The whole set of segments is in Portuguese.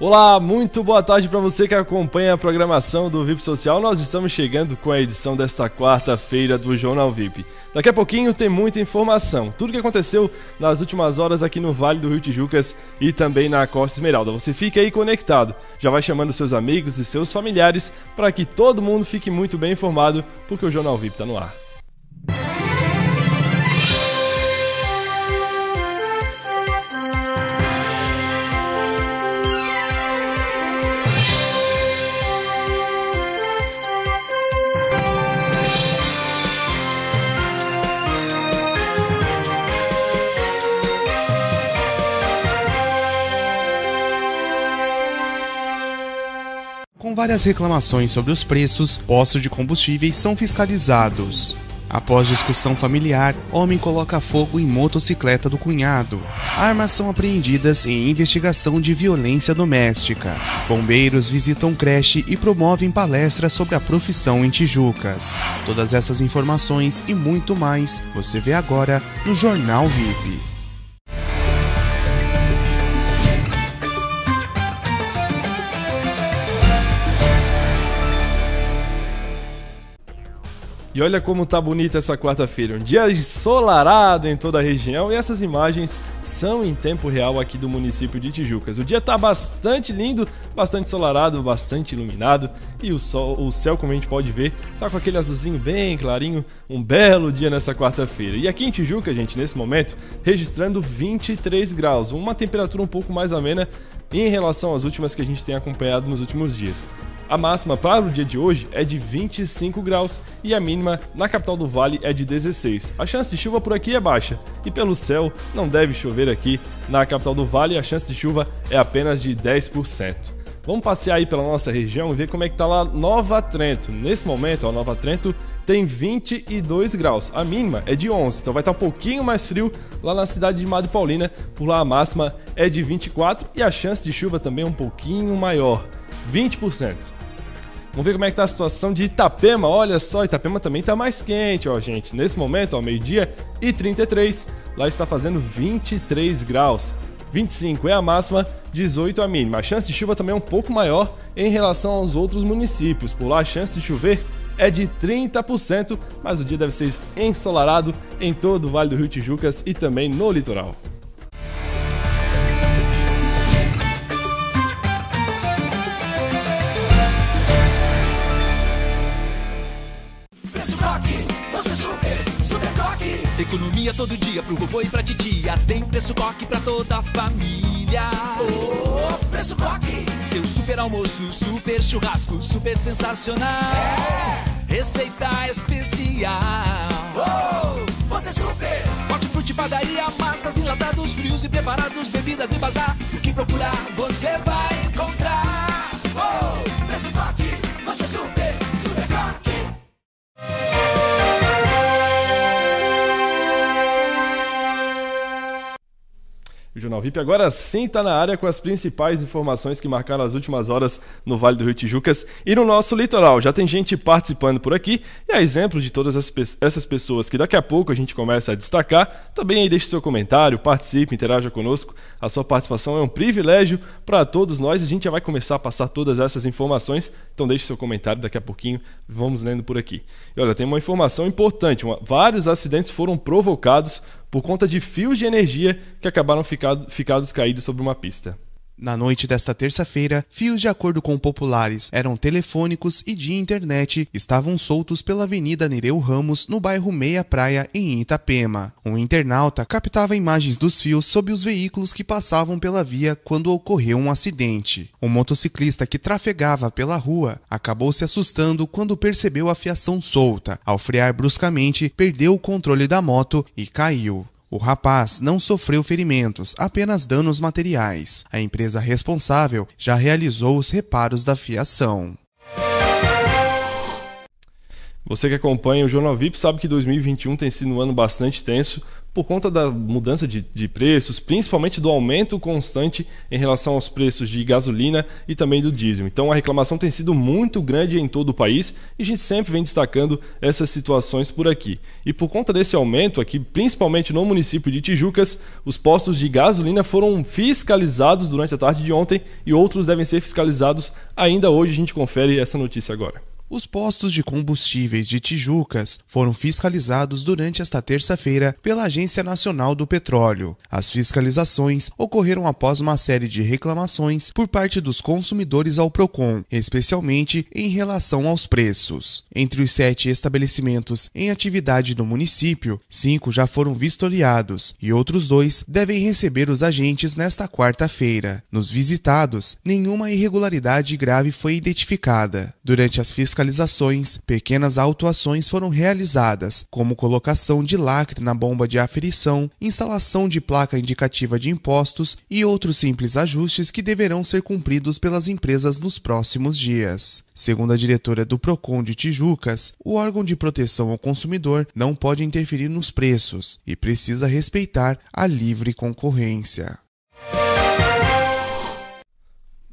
Olá, muito boa tarde para você que acompanha a programação do VIP Social. Nós estamos chegando com a edição desta quarta-feira do Jornal VIP. Daqui a pouquinho tem muita informação, tudo que aconteceu nas últimas horas aqui no Vale do Rio Tijucas e também na Costa Esmeralda. Você fica aí conectado, já vai chamando seus amigos e seus familiares para que todo mundo fique muito bem informado, porque o Jornal VIP está no ar. Com várias reclamações sobre os preços, postos de combustíveis são fiscalizados. Após discussão familiar, homem coloca fogo em motocicleta do cunhado. Armas são apreendidas em investigação de violência doméstica. Bombeiros visitam creche e promovem palestras sobre a profissão em Tijucas. Todas essas informações e muito mais você vê agora no Jornal VIP. E olha como tá bonita essa quarta-feira, um dia ensolarado em toda a região e essas imagens são em tempo real aqui do município de Tijucas. O dia tá bastante lindo, bastante ensolarado, bastante iluminado e o sol, o céu, como a gente pode ver, tá com aquele azulzinho bem clarinho, um belo dia nessa quarta-feira. E aqui em Tijuca, gente, nesse momento, registrando 23 graus, uma temperatura um pouco mais amena em relação às últimas que a gente tem acompanhado nos últimos dias. A máxima para o dia de hoje é de 25 graus e a mínima na capital do Vale é de 16. A chance de chuva por aqui é baixa e pelo céu não deve chover aqui na capital do Vale, a chance de chuva é apenas de 10%. Vamos passear aí pela nossa região e ver como é que tá lá Nova Trento. Nesse momento, a Nova Trento tem 22 graus. A mínima é de 11, então vai estar um pouquinho mais frio lá na cidade de Madre Paulina. Por lá a máxima é de 24 e a chance de chuva também é um pouquinho maior, 20%. Vamos ver como é que tá a situação de Itapema. Olha só, Itapema também tá mais quente, ó, gente. Nesse momento, ó, meio-dia e 33, lá está fazendo 23 graus. 25 é a máxima, 18 a mínima. A chance de chuva também é um pouco maior em relação aos outros municípios. Por lá, a chance de chover é de 30%, mas o dia deve ser ensolarado em todo o Vale do Rio Tijucas e também no litoral. Dia pro vovô e pra titia. Tem preço coque pra toda a família. Oh, preço coque. Seu super almoço, super churrasco, super sensacional. É. Receita especial. Oh, você super. Hortifruti, padaria, massas, enlatados, frios e preparados, bebidas e bazar. O que procurar, você vai encontrar. Oh, preço coque. O Jornal VIP agora sim está na área com as principais informações que marcaram as últimas horas no Vale do Rio Tijucas e no nosso litoral. Já tem gente participando por aqui e a exemplo de todas essas pessoas que daqui a pouco a gente começa a destacar, também aí deixe seu comentário, participe, interaja conosco. A sua participação é um privilégio para todos nós e a gente já vai começar a passar todas essas informações. Então deixe seu comentário, daqui a pouquinho vamos lendo por aqui. E olha, tem uma informação importante, uma, vários acidentes foram provocados por conta de fios de energia que acabaram ficado, ficados caídos sobre uma pista. Na noite desta terça-feira, fios de acordo com populares eram telefônicos e de internet estavam soltos pela Avenida Nereu Ramos, no bairro Meia Praia, em Itapema. Um internauta captava imagens dos fios sob os veículos que passavam pela via quando ocorreu um acidente. Um motociclista que trafegava pela rua acabou se assustando quando percebeu a fiação solta. Ao frear bruscamente, perdeu o controle da moto e caiu. O rapaz não sofreu ferimentos, apenas danos materiais. A empresa responsável já realizou os reparos da fiação. Você que acompanha o Jornal VIP sabe que 2021 tem sido um ano bastante tenso por conta da mudança de, de, preços, principalmente do aumento constante em relação aos preços de gasolina e também do diesel. Então a reclamação tem sido muito grande em todo o país e a gente sempre vem destacando essas situações por aqui. E por conta desse aumento aqui, principalmente no município de Tijucas, os postos de gasolina foram fiscalizados durante a tarde de ontem e outros devem ser fiscalizados ainda hoje. A gente confere essa notícia agora. Os postos de combustíveis de Tijucas foram fiscalizados durante esta terça-feira pela Agência Nacional do Petróleo. As fiscalizações ocorreram após uma série de reclamações por parte dos consumidores ao Procon, especialmente em relação aos preços. Entre os sete estabelecimentos em atividade no município, cinco já foram vistoriados e outros dois devem receber os agentes nesta quarta-feira. Nos visitados, nenhuma irregularidade grave foi identificada. Durante as fiscalizações, fiscalizações, pequenas autuações foram realizadas, como colocação de lacre na bomba de aferição, instalação de placa indicativa de impostos e outros simples ajustes que deverão ser cumpridos pelas empresas nos próximos dias. Segundo a diretora do Procon de Tijucas, o órgão de proteção ao consumidor não pode interferir nos preços e precisa respeitar a livre concorrência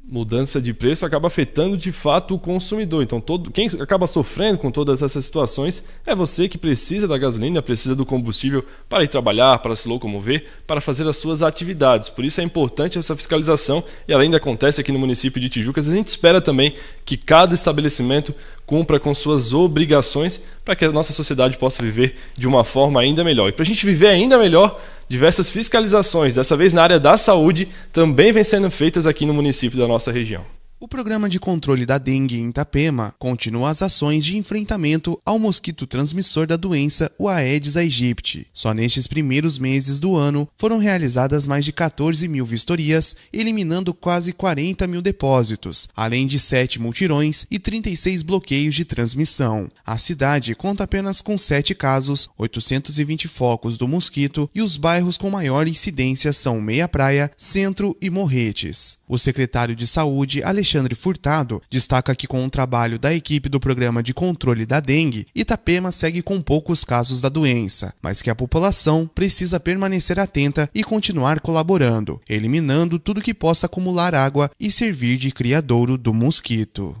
mudança de preço acaba afetando de fato o consumidor. Então, todo, quem acaba sofrendo com todas essas situações é você que precisa da gasolina, precisa do combustível para ir trabalhar, para se locomover, para fazer as suas atividades. Por isso é importante essa fiscalização e ela ainda acontece aqui no município de Tijucas. A gente espera também que cada estabelecimento cumpra com suas obrigações para que a nossa sociedade possa viver de uma forma ainda melhor. E para a gente viver ainda melhor, diversas fiscalizações, dessa vez na área da saúde, também vêm sendo feitas aqui no município da nossa região. O Programa de Controle da Dengue em Itapema continua as ações de enfrentamento ao mosquito transmissor da doença, o Aedes aegypti. Só nestes primeiros meses do ano foram realizadas mais de 14 mil vistorias, eliminando quase 40 mil depósitos, além de 7 multirões e 36 bloqueios de transmissão. A cidade conta apenas com 7 casos, 820 focos do mosquito e os bairros com maior incidência são Meia Praia, Centro e Morretes. O secretário de Saúde, Alexandre Alexandre Furtado destaca que com o trabalho da equipe do Programa de Controle da Dengue, Itapema segue com poucos casos da doença, mas que a população precisa permanecer atenta e continuar colaborando, eliminando tudo que possa acumular água e servir de criadouro do mosquito.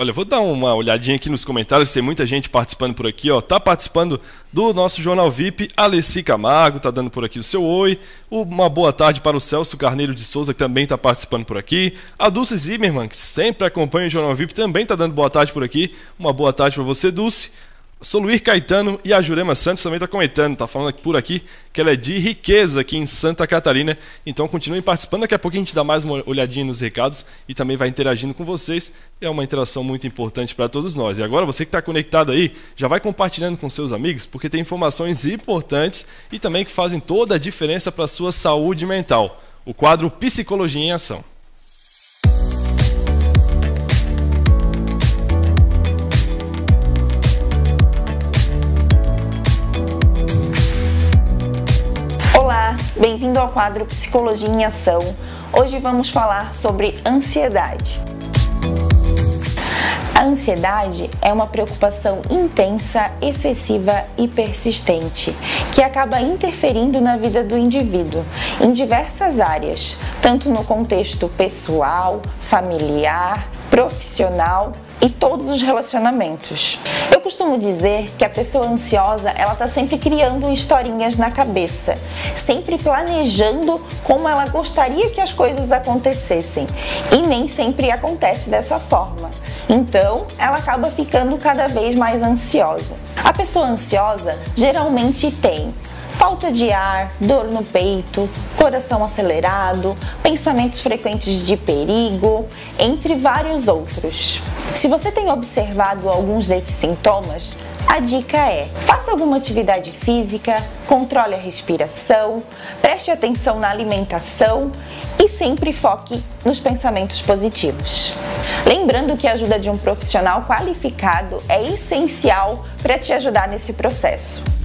Olha, vou dar uma olhadinha aqui nos comentários, tem muita gente participando por aqui, ó. Tá participando do nosso Jornal VIP, Alessi Camargo, tá dando por aqui o seu oi. Uma boa tarde para o Celso Carneiro de Souza, que também tá participando por aqui. A Dulce Zimmermann, que sempre acompanha o Jornal VIP, também tá dando boa tarde por aqui. Uma boa tarde para você, Dulce. Soluir Caetano e a Jurema Santos também está comentando, está falando por aqui que ela é de riqueza aqui em Santa Catarina. Então continuem participando, daqui a pouco a gente dá mais uma olhadinha nos recados e também vai interagindo com vocês. É uma interação muito importante para todos nós. E agora você que está conectado aí, já vai compartilhando com seus amigos, porque tem informações importantes e também que fazem toda a diferença para a sua saúde mental. O quadro Psicologia em Ação. Bem-vindo ao quadro Psicologia em Ação. Hoje vamos falar sobre ansiedade. A ansiedade é uma preocupação intensa, excessiva e persistente, que acaba interferindo na vida do indivíduo em diversas áreas, tanto no contexto pessoal, familiar, profissional e todos os relacionamentos. Eu costumo dizer que a pessoa ansiosa, ela tá sempre criando historinhas na cabeça, sempre planejando como ela gostaria que as coisas acontecessem, e nem sempre acontece dessa forma. Então, ela acaba ficando cada vez mais ansiosa. A pessoa ansiosa geralmente tem falta de ar, dor no peito, coração acelerado, pensamentos frequentes de perigo, entre vários outros. Se você tem observado alguns desses sintomas, a dica é: faça alguma atividade física, controle a respiração, preste atenção na alimentação e sempre foque nos pensamentos positivos. Lembrando que a ajuda de um profissional qualificado é essencial para te ajudar nesse processo.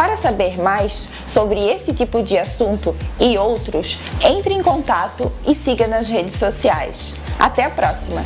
Para saber mais sobre esse tipo de assunto e outros, entre em contato e siga nas redes sociais. Até a próxima!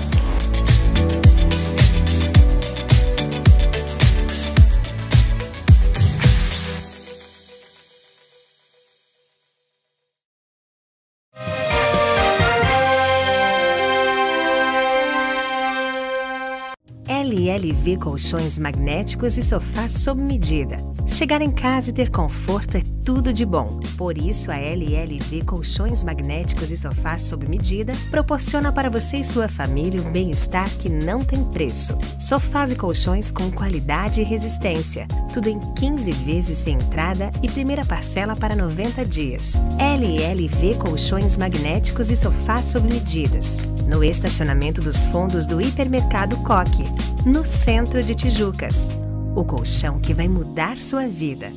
LLV Colchões Magnéticos e Sofás sob medida. Chegar em casa e ter conforto é tudo de bom. Por isso, a LLV Colchões Magnéticos e Sofás sob medida proporciona para você e sua família um bem-estar que não tem preço. Sofás e colchões com qualidade e resistência. Tudo em 15 vezes sem entrada e primeira parcela para 90 dias. LLV Colchões Magnéticos e Sofás sob medidas. No estacionamento dos fundos do Hipermercado Coque, no centro de Tijucas. O colchão que vai mudar sua vida.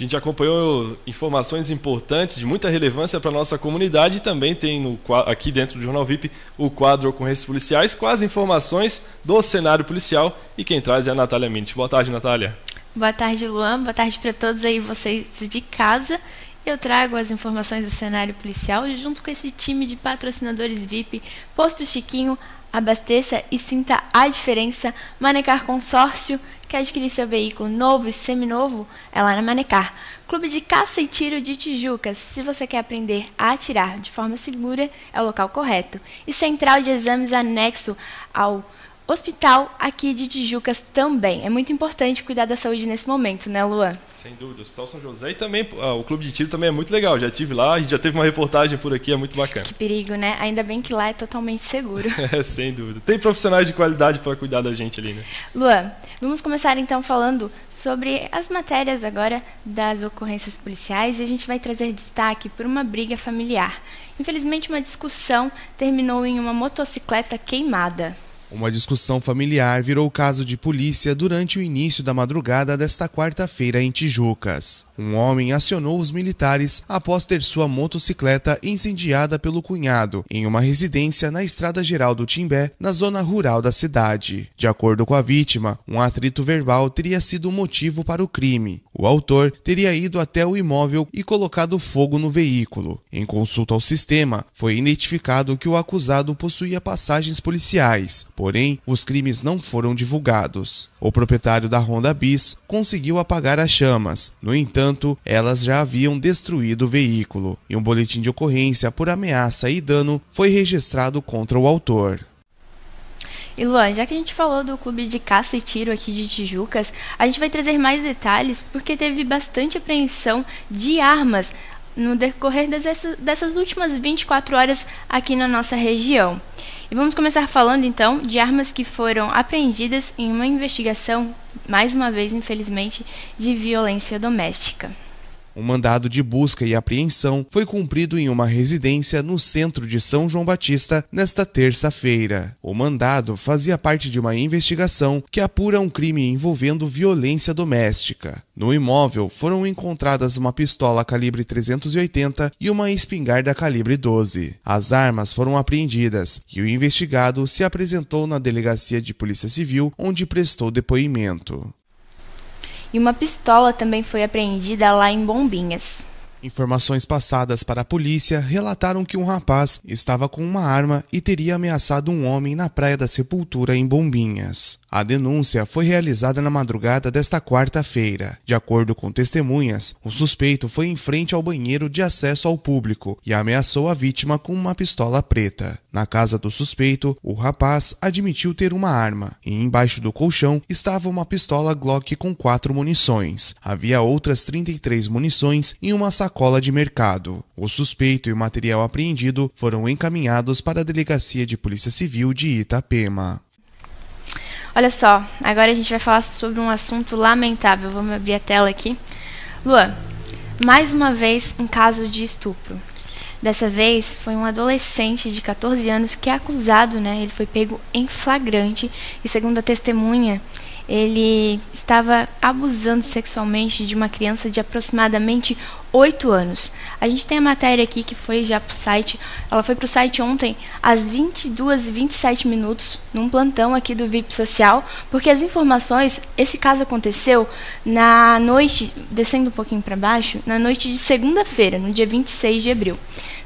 A gente acompanhou informações importantes de muita relevância para a nossa comunidade e também tem no, aqui dentro do Jornal VIP o quadro Ocorrências Policiais com as informações do cenário policial e quem traz é a Natália Mint. Boa tarde, Natália. Boa tarde, Luan. Boa tarde para todos aí vocês de casa. Eu trago as informações do cenário policial junto com esse time de patrocinadores VIP, Posto Chiquinho, Abasteça e sinta a diferença. Manecar Consórcio, quer adquirir seu veículo novo e seminovo? É lá na Manecar. Clube de Caça e Tiro de Tijucas. Se você quer aprender a atirar de forma segura, é o local correto. E Central de Exames anexo ao hospital aqui de Tijucas também. É muito importante cuidar da saúde nesse momento, né, Luan? Sem dúvida. O Hospital São José e também ah, o Clube de Tiro também é muito legal. Já tive lá, a gente já teve uma reportagem por aqui, é muito bacana. Que perigo, né? Ainda bem que lá é totalmente seguro. é, sem dúvida. Tem profissionais de qualidade para cuidar da gente ali, né? Luan, vamos começar então falando sobre as matérias agora das ocorrências policiais e a gente vai trazer destaque por uma briga familiar. Infelizmente, uma discussão terminou em uma motocicleta queimada. Uma discussão familiar virou caso de polícia durante o início da madrugada desta quarta-feira em Tijucas. Um homem acionou os militares após ter sua motocicleta incendiada pelo cunhado em uma residência na Estrada Geral do Timbé, na zona rural da cidade. De acordo com a vítima, um atrito verbal teria sido o motivo para o crime. O autor teria ido até o imóvel e colocado fogo no veículo. Em consulta ao sistema, foi identificado que o acusado possuía passagens policiais Porém, os crimes não foram divulgados. O proprietário da Honda Bis conseguiu apagar as chamas. No entanto, elas já haviam destruído o veículo, e um boletim de ocorrência por ameaça e dano foi registrado contra o autor. E Luan, já que a gente falou do clube de caça e tiro aqui de Tijucas, a gente vai trazer mais detalhes porque teve bastante apreensão de armas no decorrer dessas, dessas últimas 24 horas aqui na nossa região. E vamos começar falando então de armas que foram apreendidas em uma investigação, mais uma vez, infelizmente, de violência doméstica. Um mandado de busca e apreensão foi cumprido em uma residência no centro de São João Batista nesta terça-feira. O mandado fazia parte de uma investigação que apura um crime envolvendo violência doméstica. No imóvel foram encontradas uma pistola calibre 380 e uma espingarda calibre 12. As armas foram apreendidas e o investigado se apresentou na delegacia de Polícia Civil, onde prestou depoimento e uma pistola também foi apreendida lá em Bombinhas. Informações passadas para a polícia relataram que um rapaz estava com uma arma e teria ameaçado um homem na Praia da Sepultura, em Bombinhas. A denúncia foi realizada na madrugada desta quarta-feira. De acordo com testemunhas, o suspeito foi em frente ao banheiro de acesso ao público e ameaçou a vítima com uma pistola preta. Na casa do suspeito, o rapaz admitiu ter uma arma e embaixo do colchão estava uma pistola Glock com quatro munições. Havia outras 33 munições em uma sacola de mercado. O suspeito e o material apreendido foram encaminhados para a Delegacia de Polícia Civil de Itapema. Olha só, agora a gente vai falar sobre um assunto lamentável. Vamos abrir a tela aqui. Luan, mais uma vez um caso de estupro. Dessa vez foi um adolescente de 14 anos que é acusado, né? Ele foi pego em flagrante e segundo a testemunha, ele estava abusando sexualmente de uma criança de aproximadamente 8 anos. A gente tem a matéria aqui que foi já para o site. Ela foi para o site ontem às 22 e 27 minutos, num plantão aqui do VIP Social, porque as informações, esse caso aconteceu na noite, descendo um pouquinho para baixo, na noite de segunda-feira, no dia 26 de abril.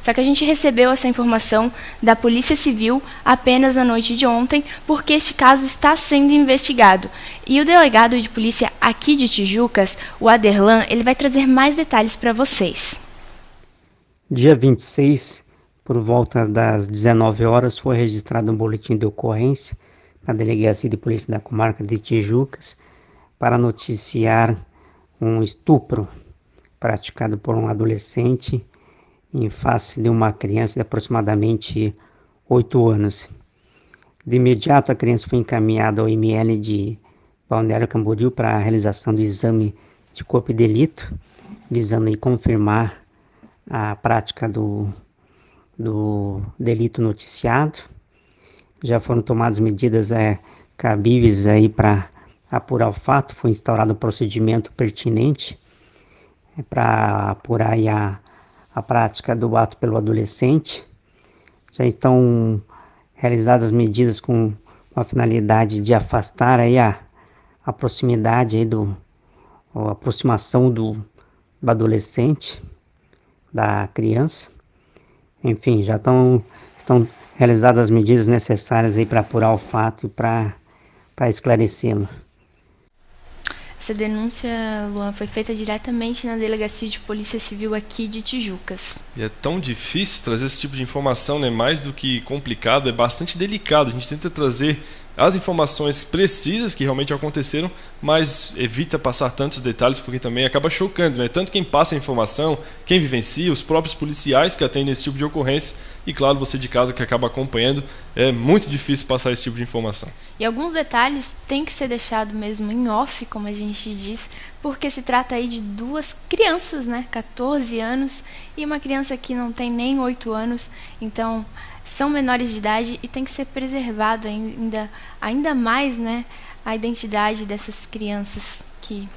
Só que a gente recebeu essa informação da Polícia Civil apenas na noite de ontem, porque este caso está sendo investigado. E o delegado de polícia aqui de Tijucas, o Aderlan, ele vai trazer mais detalhes para vocês. Dia 26, por volta das 19 horas, foi registrado um boletim de ocorrência na Delegacia de Polícia da Comarca de Tijucas para noticiar um estupro praticado por um adolescente em face de uma criança de aproximadamente 8 anos. De imediato, a criança foi encaminhada ao ML de Balneário Camboriú para a realização do exame de corpo e delito, visando confirmar a prática do, do delito noticiado. Já foram tomadas medidas é, cabíveis aí para apurar o fato, foi instaurado um procedimento pertinente é, para apurar a a prática do ato pelo adolescente. Já estão realizadas medidas com a finalidade de afastar aí a, a proximidade aí do a aproximação do, do adolescente da criança. Enfim, já estão estão realizadas as medidas necessárias aí para apurar o fato e para para esclarecê-lo. Essa denúncia, Luan, foi feita diretamente na Delegacia de Polícia Civil aqui de Tijucas. E é tão difícil trazer esse tipo de informação, né? Mais do que complicado, é bastante delicado. A gente tenta trazer as informações precisas que realmente aconteceram, mas evita passar tantos detalhes porque também acaba chocando, né? Tanto quem passa a informação, quem vivencia, os próprios policiais que atendem esse tipo de ocorrência e, claro, você de casa que acaba acompanhando, é muito difícil passar esse tipo de informação. E alguns detalhes têm que ser deixado mesmo em off, como a gente diz, porque se trata aí de duas crianças, né? 14 anos e uma criança que não tem nem 8 anos, então são menores de idade e tem que ser preservado ainda, ainda mais né, a identidade dessas crianças que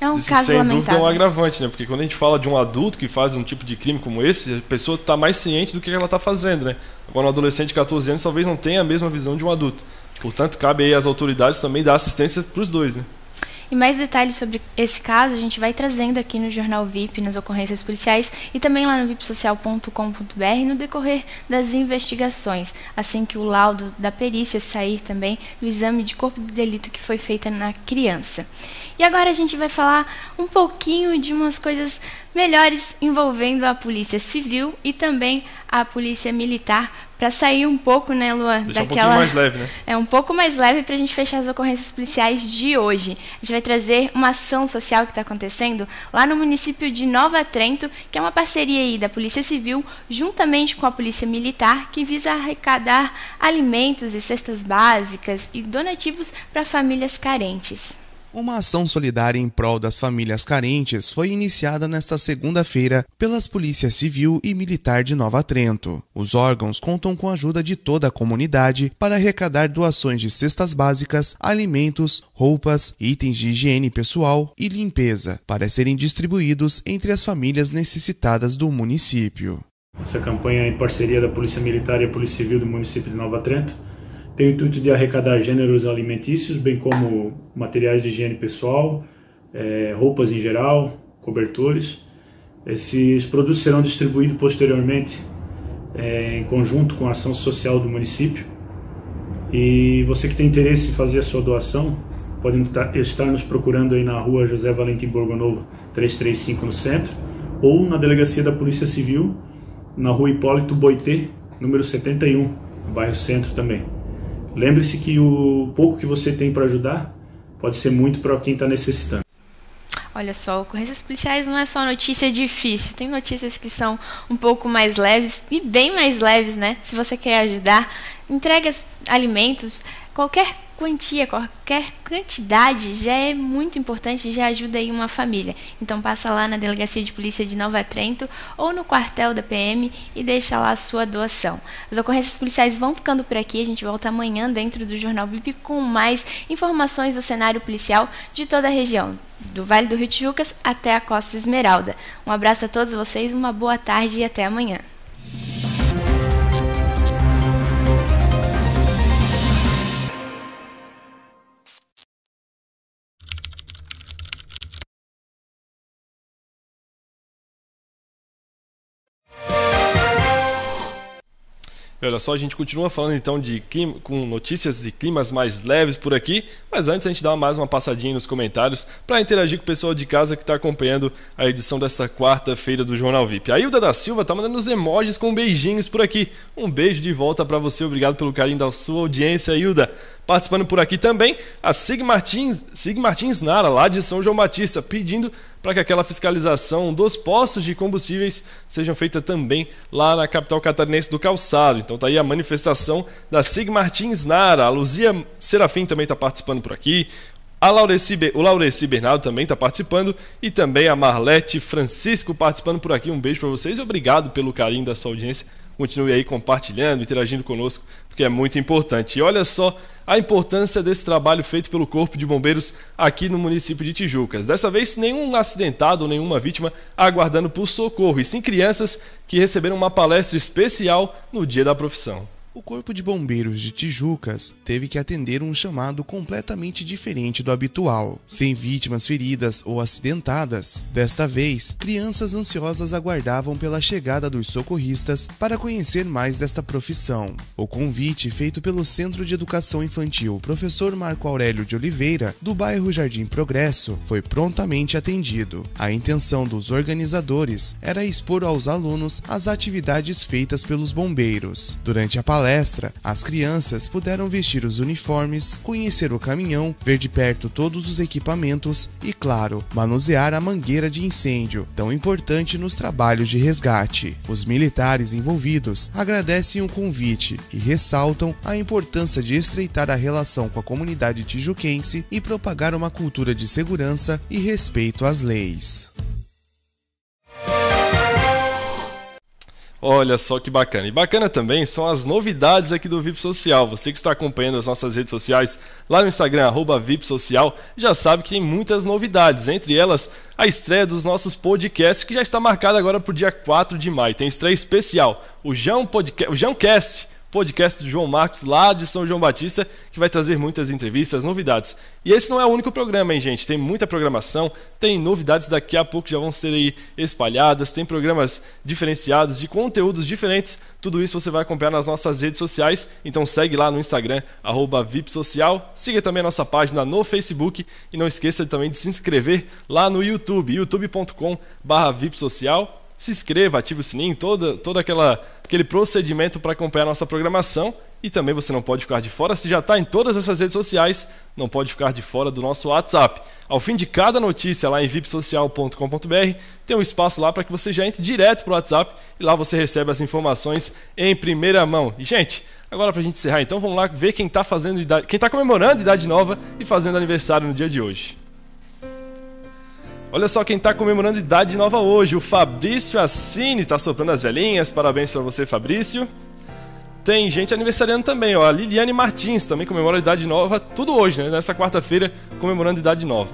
é um Isso, caso sem lamentável. dúvida é um agravante, né? Porque quando a gente fala de um adulto que faz um tipo de crime como esse, a pessoa está mais ciente do que ela está fazendo, né? Agora um adolescente de 14 anos talvez não tenha a mesma visão de um adulto. Portanto, cabe aí às autoridades também dar assistência para os dois, né? E mais detalhes sobre esse caso a gente vai trazendo aqui no Jornal VIP, nas ocorrências policiais e também lá no vipsocial.com.br no decorrer das investigações, assim que o laudo da perícia sair também do exame de corpo de delito que foi feita na criança. E agora a gente vai falar um pouquinho de umas coisas melhores envolvendo a Polícia Civil e também a Polícia Militar para sair um pouco, né, Luan, Deixar daquela um mais leve, né? É um pouco mais leve para a gente fechar as ocorrências policiais de hoje. A gente vai trazer uma ação social que está acontecendo lá no município de Nova Trento, que é uma parceria aí da Polícia Civil juntamente com a Polícia Militar, que visa arrecadar alimentos e cestas básicas e donativos para famílias carentes. Uma ação solidária em prol das famílias carentes foi iniciada nesta segunda-feira pelas Polícias Civil e Militar de Nova Trento. Os órgãos contam com a ajuda de toda a comunidade para arrecadar doações de cestas básicas, alimentos, roupas, itens de higiene pessoal e limpeza para serem distribuídos entre as famílias necessitadas do município. Essa campanha é em parceria da Polícia Militar e a Polícia Civil do município de Nova Trento tem o intuito de arrecadar gêneros alimentícios, bem como materiais de higiene pessoal, é, roupas em geral, cobertores. Esses produtos serão distribuídos posteriormente é, em conjunto com a ação social do município. E você que tem interesse em fazer a sua doação, pode estar nos procurando aí na rua José Valentim Borgonovo 335 no centro, ou na delegacia da Polícia Civil, na rua Hipólito Boitê, número 71, no bairro Centro também. Lembre-se que o pouco que você tem para ajudar pode ser muito para quem está necessitando. Olha só, ocorrências policiais não é só notícia difícil, tem notícias que são um pouco mais leves e bem mais leves, né? Se você quer ajudar, entrega alimentos, qualquer quantia, qualquer quantidade já é muito importante, já ajuda aí uma família. Então passa lá na Delegacia de Polícia de Nova Trento ou no quartel da PM e deixa lá a sua doação. As ocorrências policiais vão ficando por aqui, a gente volta amanhã dentro do Jornal VIP com mais informações do cenário policial de toda a região, do Vale do Rio Tijucas até a Costa Esmeralda. Um abraço a todos vocês, uma boa tarde e até amanhã. Olha só, a gente continua falando então de clima, com notícias e climas mais leves por aqui, mas antes a gente dá mais uma passadinha nos comentários para interagir com o pessoal de casa que está acompanhando a edição desta quarta-feira do Jornal VIP. A Hilda da Silva está mandando os emojis com beijinhos por aqui. Um beijo de volta para você, obrigado pelo carinho da sua audiência, Hilda. Participando por aqui também, a Sig Martins, Sig Martins Nara, lá de São João Batista, pedindo para que aquela fiscalização dos postos de combustíveis sejam feita também lá na capital catarinense do calçado. Então tá aí a manifestação da Sig Martins Nara. A Luzia Serafim também está participando por aqui. A Laureci, o Laureci Bernardo também está participando e também a Marlete Francisco participando por aqui. Um beijo para vocês obrigado pelo carinho da sua audiência. Continue aí compartilhando, interagindo conosco, porque é muito importante. E olha só a importância desse trabalho feito pelo Corpo de Bombeiros aqui no município de Tijucas. Dessa vez, nenhum acidentado ou nenhuma vítima aguardando por socorro, e sim crianças que receberam uma palestra especial no dia da profissão. O Corpo de Bombeiros de Tijucas teve que atender um chamado completamente diferente do habitual, sem vítimas feridas ou acidentadas. Desta vez, crianças ansiosas aguardavam pela chegada dos socorristas para conhecer mais desta profissão. O convite feito pelo Centro de Educação Infantil Professor Marco Aurélio de Oliveira, do bairro Jardim Progresso, foi prontamente atendido. A intenção dos organizadores era expor aos alunos as atividades feitas pelos bombeiros. Durante a palestra, palestra, as crianças puderam vestir os uniformes, conhecer o caminhão, ver de perto todos os equipamentos e, claro, manusear a mangueira de incêndio, tão importante nos trabalhos de resgate. Os militares envolvidos agradecem o convite e ressaltam a importância de estreitar a relação com a comunidade tijuquense e propagar uma cultura de segurança e respeito às leis. Olha só que bacana. E bacana também são as novidades aqui do VIP Social. Você que está acompanhando as nossas redes sociais lá no Instagram, arroba VIP Social, já sabe que tem muitas novidades. Entre elas, a estreia dos nossos podcasts, que já está marcada agora para o dia 4 de maio. Tem estreia especial. O João, Podcast, o João Cast podcast do João Marcos, lá de São João Batista, que vai trazer muitas entrevistas, novidades. E esse não é o único programa, hein, gente? Tem muita programação, tem novidades daqui a pouco já vão ser aí espalhadas, tem programas diferenciados, de conteúdos diferentes. Tudo isso você vai acompanhar nas nossas redes sociais. Então segue lá no Instagram, VIPSocial. Siga também a nossa página no Facebook e não esqueça também de se inscrever lá no YouTube, youtube.com/vipsocial se inscreva, ative o sininho, todo, todo aquela, aquele procedimento para acompanhar nossa programação. E também você não pode ficar de fora, se já está em todas essas redes sociais, não pode ficar de fora do nosso WhatsApp. Ao fim de cada notícia lá em vipsocial.com.br, tem um espaço lá para que você já entre direto para o WhatsApp e lá você recebe as informações em primeira mão. E, gente, agora para a gente encerrar, então vamos lá ver quem está fazendo idade, quem está comemorando idade nova e fazendo aniversário no dia de hoje. Olha só quem está comemorando idade nova hoje. O Fabrício Assini está soprando as velhinhas. Parabéns para você, Fabrício. Tem gente aniversariando também, ó. A Liliane Martins também comemora idade nova. Tudo hoje, né? Nessa quarta-feira, comemorando idade nova.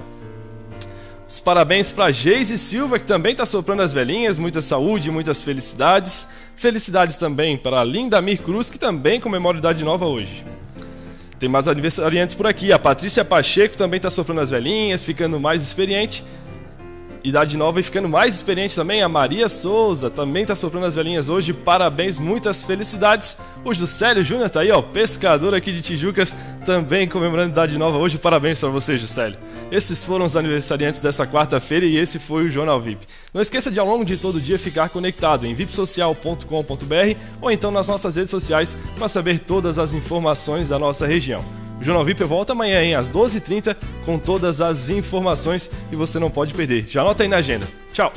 Os parabéns para Geise Silva, que também está soprando as velhinhas. Muita saúde, muitas felicidades. Felicidades também para Linda Mir Cruz, que também comemora idade nova hoje. Tem mais aniversariantes por aqui. A Patrícia Pacheco também está soprando as velhinhas, ficando mais experiente. Idade nova e ficando mais experiente também, a Maria Souza também tá soprando as velhinhas hoje. Parabéns, muitas felicidades. O Juscelio Júnior tá aí, ó, pescador aqui de Tijucas, também comemorando idade nova hoje. Parabéns para você, Juscelio. Esses foram os aniversariantes dessa quarta-feira e esse foi o Jornal VIP. Não esqueça de ao longo de todo dia ficar conectado em vipsocial.com.br ou então nas nossas redes sociais para saber todas as informações da nossa região. O Jornal VIP volta amanhã, hein, às 12h30, com todas as informações e você não pode perder. Já anota aí na agenda. Tchau!